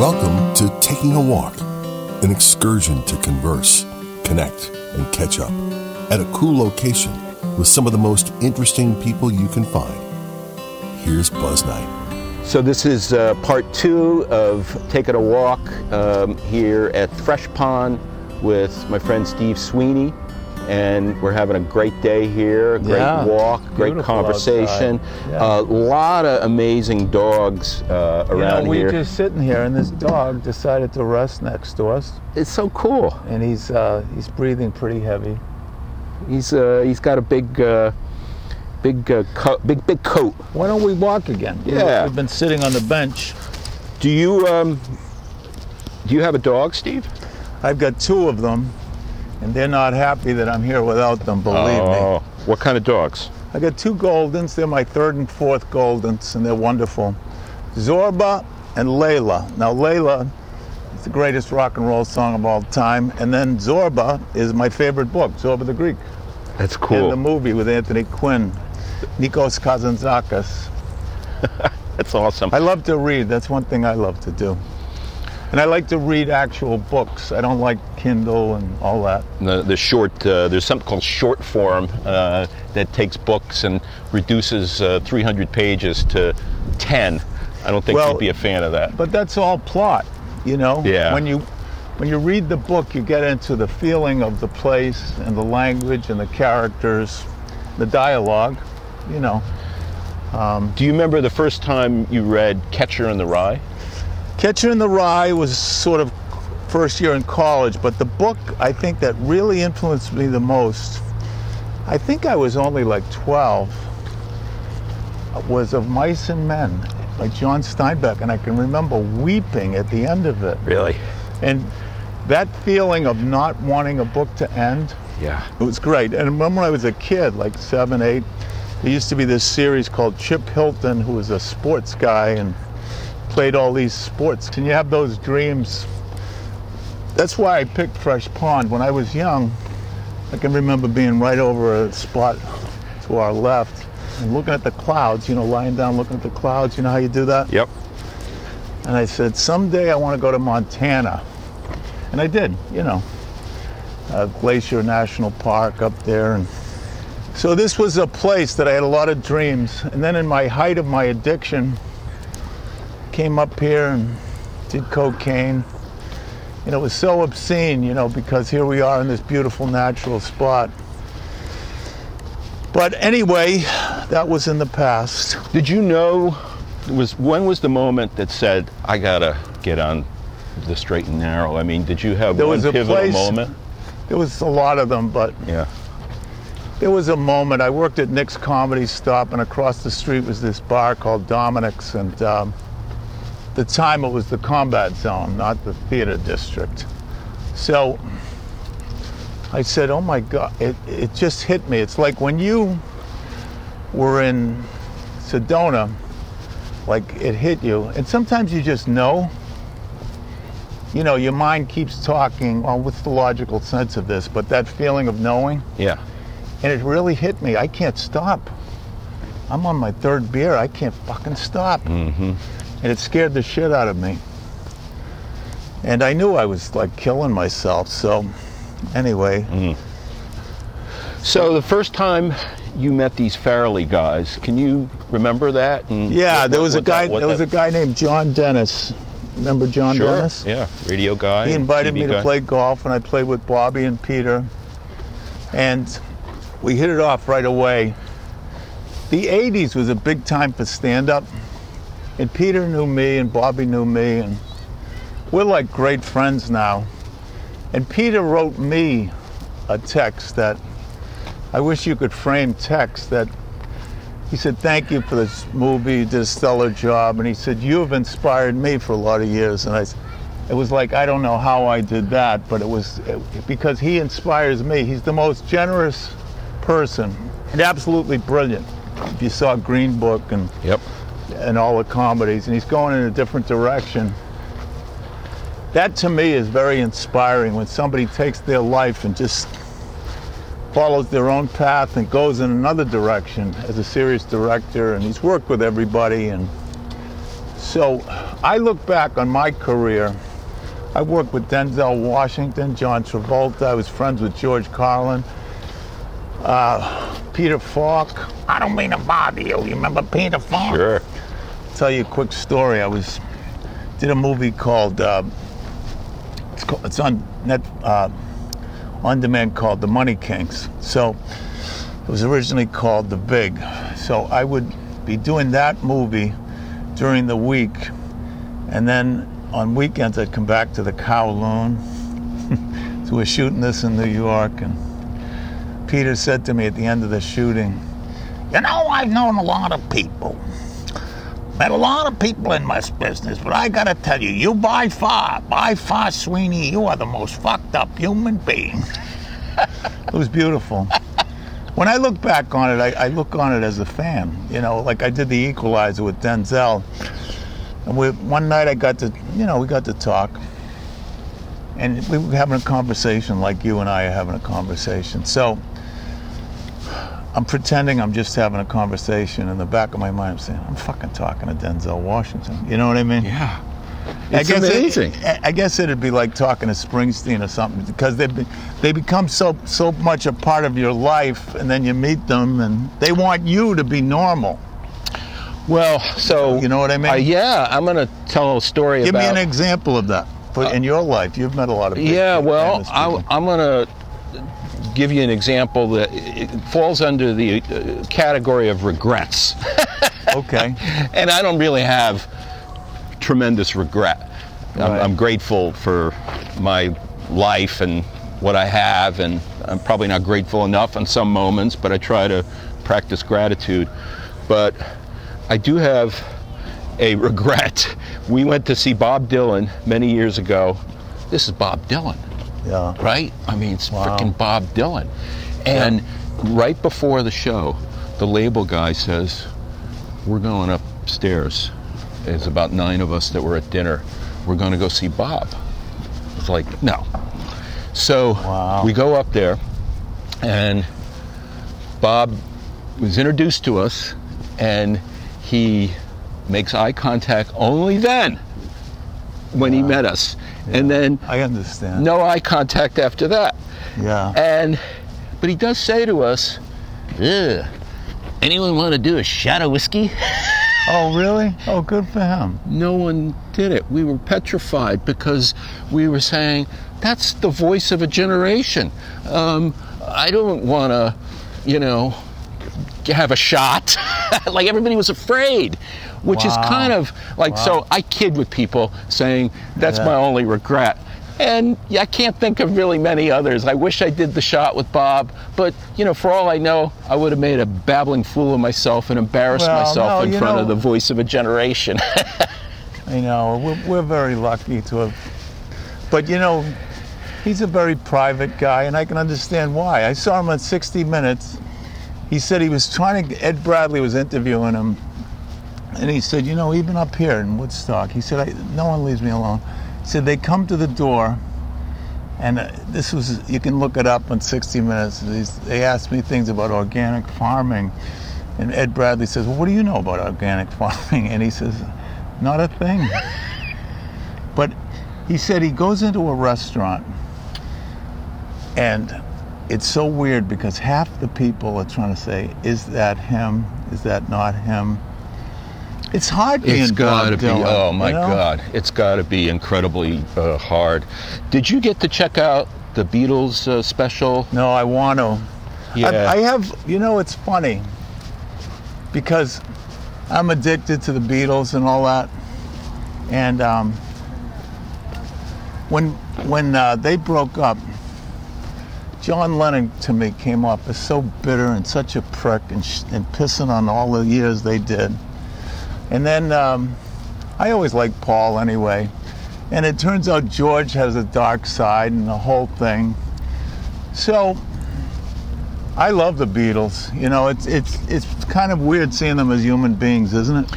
Welcome to Taking a Walk, an excursion to converse, connect, and catch up at a cool location with some of the most interesting people you can find. Here's Buzz Knight. So this is uh, part two of taking a walk um, here at Fresh Pond with my friend Steve Sweeney. And we're having a great day here, a great Yeah, walk, great beautiful conversation. outside. Yeah. A lot of amazing dogs uh, You know, around we're here. just sitting here, and this dog decided to rest next to us, It's so cool. and he's uh, he's breathing pretty heavy. He's uh, he's got a big, uh, big, uh, coat, big, big coat. Why don't we walk again? Yeah. we've been sitting on the bench. Do you um, do you have a dog, Steve? I've got two of them, and they're not happy that I'm here without them. Believe me. Oh, what kind of dogs? I got two Goldens. They're my third and fourth Goldens, and they're wonderful. Zorba and Layla. Now, Layla is the greatest rock and roll song of all time, and then Zorba is my favorite book, Zorba the Greek, That's cool. and cool. the movie with Anthony Quinn, Nikos Kazantzakis. That's awesome. I love to read. That's one thing I love to do. And I like to read actual books. I don't like Kindle and all that. the, the short uh, there's something called short form uh, that takes books and reduces uh, 300 pages to 10 i don't think Well, you'd be a fan of that But that's all plot, you know? Yeah. When you when you read the book, you get into the feeling of the place and the language and the characters, the dialogue, you know. do you remember the first time you read catcher in the rye Catcher in the Rye was sort of first year in college, but the book I think that really influenced me the most, I think I was only like 12, was Of Mice and Men by John Steinbeck, and I can remember weeping at the end of it. really And that feeling of not wanting a book to end, yeah it was great. And I remember when I was a kid, like seven, eight, there used to be this series called Chip Hilton, who was a sports guy and played all these sports. And you have those dreams. That's why I picked Fresh Pond. When I was young, I can remember being right over a spot to our left and looking at the clouds, you know, lying down looking at the clouds. You know how you do that? yep And I said, someday I want to go to Montana. And I did, you know, uh, Glacier National Park up there. And so this was a place that I had a lot of dreams. And then in my height of my addiction, came up here and did cocaine. And it was so obscene, you know, because here we are in this beautiful natural spot. But anyway, that was in the past. did you know was when was the moment that said i gotta get on the straight and narrow i mean did you have There one pivotal place- moment There was a lot of them, but yeah There was a moment. I worked at Nick's Comedy Stop, and across the street was this bar called Dominic's. And um, the time, it was the combat zone, not the theater district. So I said, "Oh my God!" It it just hit me. It's like when you were in Sedona, like it hit you, and sometimes you just know. You know, your mind keeps talking. Well, what's the logical sense of this? But that feeling of knowing. yeah And it really hit me. I can't stop. I'm on my third beer. I can't fucking stop. mm-hmm. And it scared the shit out of me. And I knew I was like killing myself. So, anyway, mm-hmm. so the first time you met these Farrelly guys can you remember that and yeah, what- there was a that- guy. There was a guy named John Dennis. Remember John sure Dennis? yeah radio guy He invited TV me to play golf, and I played with Bobby and Peter. And we hit it off right away. The 80s was a big time for stand up. And Peter knew me, and Bobby knew me, and we're like great friends now. And Peter wrote me a text that I wish you could frame text that he said, Thank you for this movie. You did a stellar job. And he said, You have inspired me for a lot of years. And I, it was like, I don't know how I did that, but it was it, because he inspires me. He's the most generous person and absolutely brilliant. If you saw Green Book and, yep and all the comedies, and he's going in a different direction. That to me is very inspiring when somebody takes their life and just follows their own path and goes in another direction as a serious director and he's worked with everybody and so I look back on my career. I worked with Denzel Washington, John Travolta. I was friends with George Carlin, uh, Peter Falk. I don't mean to bother you. You remember Peter Falk? Sure. Tell you a quick story. I was did a movie called uh, it's, called, it's on net uh, on demand called The Money Kings. So it was originally called The Vig. So I would be doing that movie during the week, and then on weekends I'd come back to the Kowloon. so we're shooting this in New York, and Peter said to me at the end of the shooting, "You know, I've known a lot of people." Met a lot of people in this business, but I gotta tell you, you by far, by far, Sweeney, you are the most fucked up human being. it was beautiful. When I look back on it, I, I, look on it as a fan. You know, like I did the Equalizer with Denzel, and we, one night I got to, you know, we got to talk, and we were having a conversation like you and I are having a conversation. So I'm pretending I'm just having a conversation. In the back of my mind, I'm saying, I'm fucking talking to Denzel Washington. You know what I mean? Yeah. It's I guess amazing. It, I guess it'd be like talking to Springsteen or something because they they become so so much a part of your life, and then you meet them, and they want you to be normal. Well, so you know what I mean? Uh, yeah, I'm gonna tell a story. Give about, me an example of that. But in your life, you've met a lot of. Big, yeah, well, I, I'm gonna give you an example that it falls under the uh, category of regrets. okay. and I don't really have tremendous regret. Right. I'm, I'm, grateful for my life and what I have, and I'm probably not grateful enough in some moments, but I try to practice gratitude. But I do have a regret. We went to see Bob Dylan many years ago. This is Bob Dylan. Yeah. Right? I mean, it's wow. freaking Bob Dylan. And yeah. right before the show, the label guy says, We're going upstairs. There's about nine of us that were at dinner. We're going to go see Bob. It's like, no. So wow. we go up there, and Bob was introduced to us, and he makes eye contact only then when he met us. Yeah. And then I understand. No eye contact after that. Yeah. And but he does say to us, Ugh, anyone want to do a shot of whiskey? Oh, really? Oh, good for him. No one did it. We were petrified because we were saying, that's the voice of a generation. Um, I don't want to, you know, have a shot. like everybody was afraid which wow. is kind of like wow. so I kid with people saying that's yeah. my only regret. And yeah, I can't think of really many others. I wish I did the shot with Bob, but you know, for all I know, I would have made a babbling fool of myself and embarrassed well, myself no, in front know, of the voice of a generation. I know we're, we're very lucky to have, but you know, he's a very private guy, and I can understand why. I saw him on 60 Minutes. He said he was trying to. Ed Bradley was interviewing him and he said, you know, even up here in Woodstock, he said, no one leaves me alone. He said, they come to the door, and uh, this was, you can look it up in 60 Minutes. They asked me things about organic farming. And Ed Bradley says, well, what do you know about organic farming? And he says, not a thing. but he said he goes into a restaurant, and it's so weird because half the people are trying to say, is that him? Is that not him? It's hard being it's gotta Bob be, Dylan, Oh my you know? God, it's got to be incredibly uh, hard. Did you get to check out the Beatles uh, special? No, I want to. Yeah. I, I, have. You know, it's funny because I'm addicted to the Beatles and all that, and um, when when uh, they broke up. John Lennon to me came off as so bitter and such a prick and, sh- and pissing on all the years they did. And then um, I always liked Paul anyway. And it turns out George has a dark side and the whole thing. So I love the Beatles. You know, it's it's it's kind of weird seeing them as human beings, isn't it?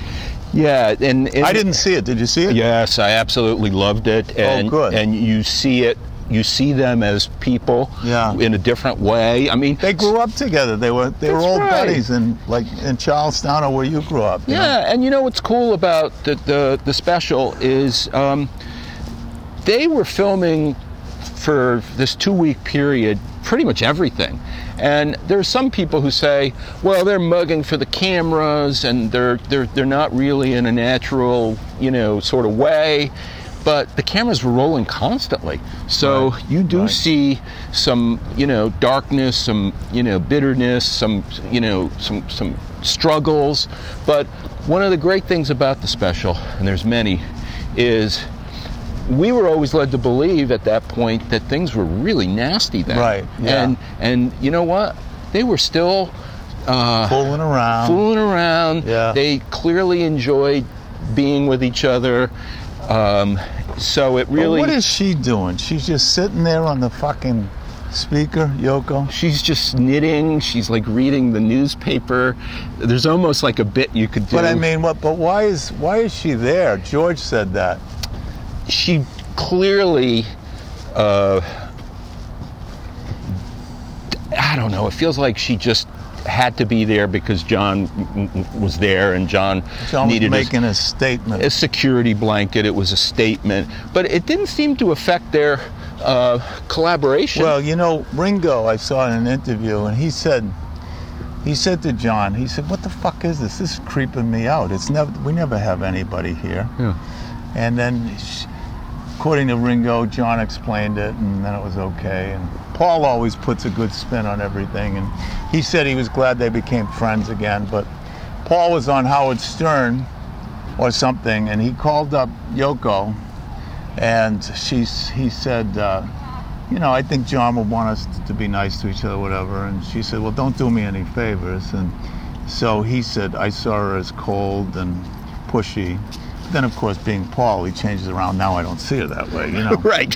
Yeah, and, and I didn't see it. Did you see it? Yes, I absolutely loved it. Oh, and, oh, good. And you see it you see them as people Yeah. in a different way. I mean, They grew up together. They were they were old right. buddies in like in Charlestown or where you grew up. you know? Yeah, and you know what's cool about the the, the special is um, they were filming for this two week period pretty much everything. And there are some people who say, well, they're mugging for the cameras and they're they're they're not really in a natural, you know, sort of way. But the cameras were rolling constantly. So Right, you do right. see some, you know, darkness, some, you know, bitterness, some, you know, some some struggles. But one of the great things about the special, and there's many, is we were always led to believe at that point that things were really nasty then. Right, yeah. And and you know what? They were still uh, Fooling around. fooling around. Yeah. They clearly enjoyed being with each other. Um, so it But really. what is she doing? She's just sitting there on the fucking speaker, Yoko. She's just knitting. She's like reading the newspaper. There's almost like a bit you could do. But I mean, what? But why is why is she there? George said that. she clearly uh, I don't know. It feels like she just had to be there because John was there and John, John needed a- making a statement. a, security blanket. It was a statement, but it didn't seem to affect their uh, collaboration. Well, you know, Ringo, I saw in an interview, and he said, he said to John, he said, "What the fuck is this? This is creeping me out. It's never, we never have anybody here." Yeah. And then, sh- according to Ringo, John explained it, and then it was okay. And Paul always puts a good spin on everything, and he said he was glad they became friends again. But Paul was on Howard Stern or something, and he called up Yoko, and she's he said, uh, you know, I think John would want us to be nice to each other, whatever. And she said, well, don't do me any favors. And so he said, I saw her as cold and pushy. Then, of course, being Paul, he changes around. Now I don't see her that way, you know. right.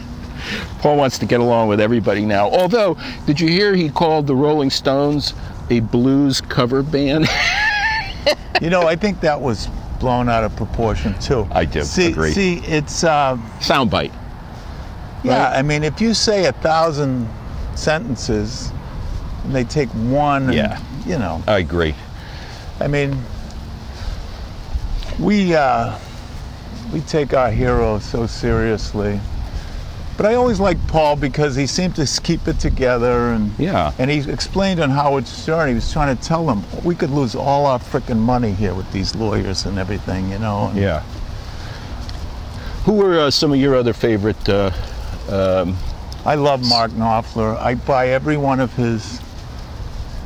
Paul wants to get along with everybody now. Although, did you hear he called the Rolling Stones a blues cover band? you know, I think that was blown out of proportion too. I do see, agree. See, it's uh, Soundbite. yeah. Right. I mean, if you say a thousand sentences, and they take one, and, Yeah. you know, I agree. I mean, we uh, we take our heroes so seriously. But I always liked Paul because he seemed to keep it together, and Yeah. and he explained on Howard Stern. He was trying to tell them we could lose all our frickin' money here with these lawyers and everything, you know. and- Yeah. Who were uh, some of your other favorite? Uh, um, I love Mark Knopfler. I buy every one of his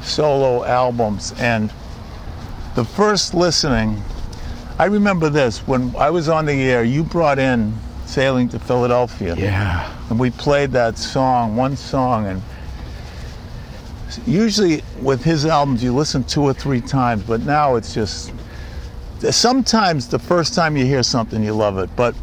solo albums. And the first listening, I remember this when I was on the air, you brought in Sailing to Philadelphia. yeah. And we played that song, one song. And usually with his albums, you listen two or three times, but now it's just. Sometimes the first time you hear something, you love it. But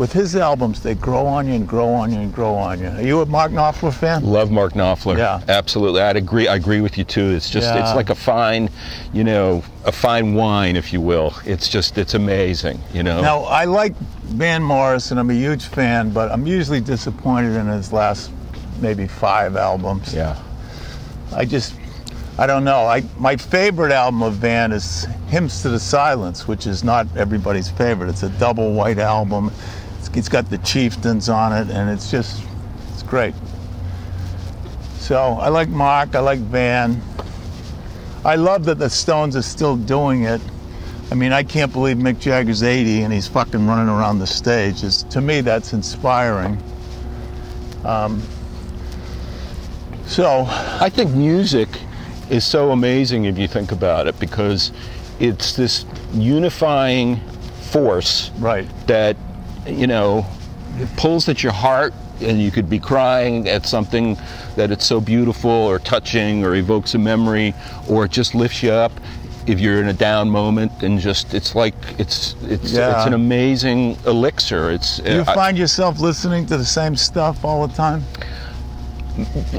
with his albums, they grow on you and grow on you and grow on you. Are you a Mark Knopfler fan? Love Mark Knopfler. Yeah. Absolutely. I'd agree. I agree with you too. It's just it's like a fine, you know, a fine wine, if you will. It's just it's amazing. You know. Now, I like Van Morrison. I'm a huge fan, but I'm usually disappointed in his last maybe five albums. Yeah. I just, I don't know. I my favorite album of Van is Hymns to the Silence, which is not everybody's favorite. It's a double white album. It's, got the Chieftains on it, and it's just, it's great. So I like Mark. I like Van. I love that the Stones are still doing it. I mean, I can't believe Mick Jagger's 80 and he's fucking running around the stage. It's, to me, that's inspiring. Um, so, I think music is so amazing if you think about it because it's this unifying force right. that you know it pulls at your heart and you could be crying at something that it's so beautiful or touching or evokes a memory or it just lifts you up if you're in a down moment and just it's like it's it's Yeah. it's an amazing elixir it's you uh, I- find yourself listening to the same stuff all the time?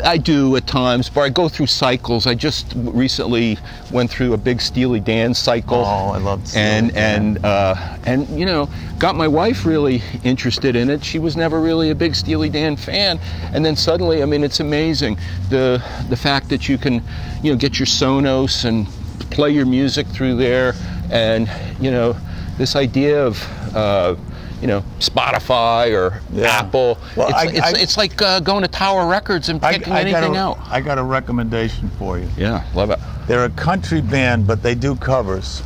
I do at times, but I go through cycles. I just recently went through a big Steely Dan cycle. Oh, I love Steely and Dan. and uh, and you know, got my wife really interested in it. She was never really a big Steely Dan fan, and then suddenly, I mean, it's amazing the the fact that you can, you know, get your Sonos and play your music through there, and you know, this idea of. Uh, you know, Spotify or Yeah. Apple. Well, it's, I- it's, I- it's like uh, going to Tower Records and picking I anything a, out. I got a recommendation for you. Yeah, love it. They're a country band, but they do covers.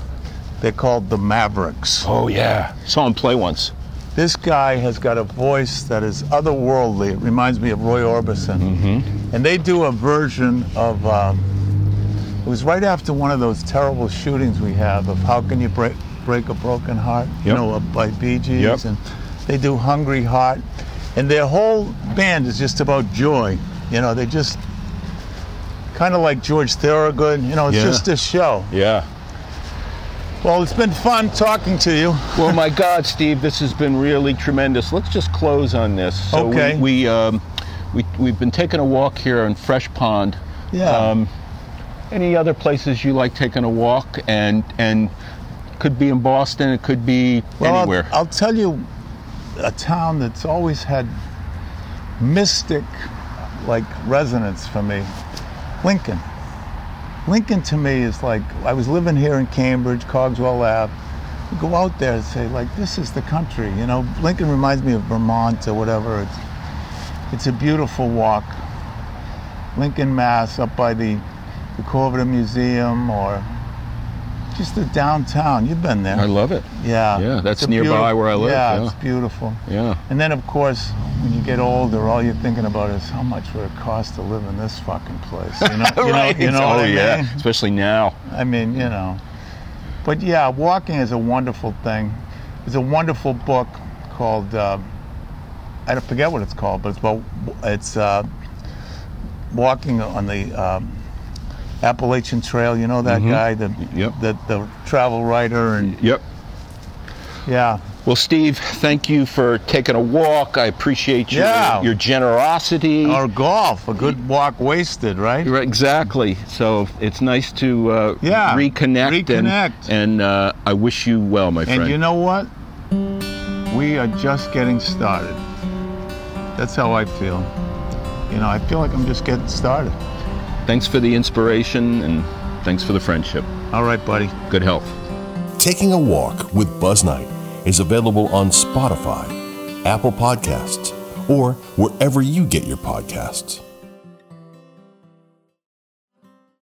They're called the Mavericks. Oh yeah, saw him play once. This guy has got a voice that is otherworldly. It reminds me of Roy Orbison. Mm-hmm. And they do a version of. Um, it was right after one of those terrible shootings we have of "How Can You Break Break a Broken Heart?" You know, uh, by Bee Gees, Yep. and they do "Hungry Heart," and their whole band is just about joy. You know, they just kind of like George Thorogood. You know, it's Yeah. just a show. Yeah. Well, it's been fun talking to you. Well, my God, Steve, this has been really tremendous. Let's just close on this. So we- Okay. We, um, we we've been taking a walk here in Fresh Pond. Yeah. Um, any other places you like taking a walk and and could be in Boston. It could be Well, I'll- anywhere. I'll, tell you a town that's always had mystic like resonance for me. Lincoln. Lincoln to me is like I was living here in Cambridge, Cogswell Ave. You go out there and say like this is the country, you know. Lincoln reminds me of Vermont or whatever. It's it's a beautiful walk. Lincoln, Mass, up by the the Cordova Museum or just the downtown. You've been there. I love it. Yeah. Yeah, that's It's nearby where I live, Yeah, yeah. it's beautiful. Yeah. And then, of course, when you get older, all you're thinking about is how much would it cost to live in this fucking place? You know, you right. know, you know oh I yeah, mean? especially now. I mean, you know. But yeah, walking is a wonderful thing. There's a wonderful book called uh, I don't forget what it's called, but it's about it's uh, walking on the um, Appalachian Trail. You know that Mhm. guy, the, Yep. the the travel writer, and Yep. yeah. Well, Steve, thank you for taking a walk. I appreciate your, Yeah. your generosity. Or golf, a good walk wasted, right? Right, exactly. So it's nice to uh, Yeah, reconnect, reconnect. and, and uh, I wish you well, my friend. And you know what? We are just getting started. That's how I feel. You know, I feel like I'm just getting started. Thanks for the inspiration, and thanks for the friendship. All right, buddy. Good health. Taking a Walk with Buzz Knight is available on Spotify, Apple Podcasts, or wherever you get your podcasts.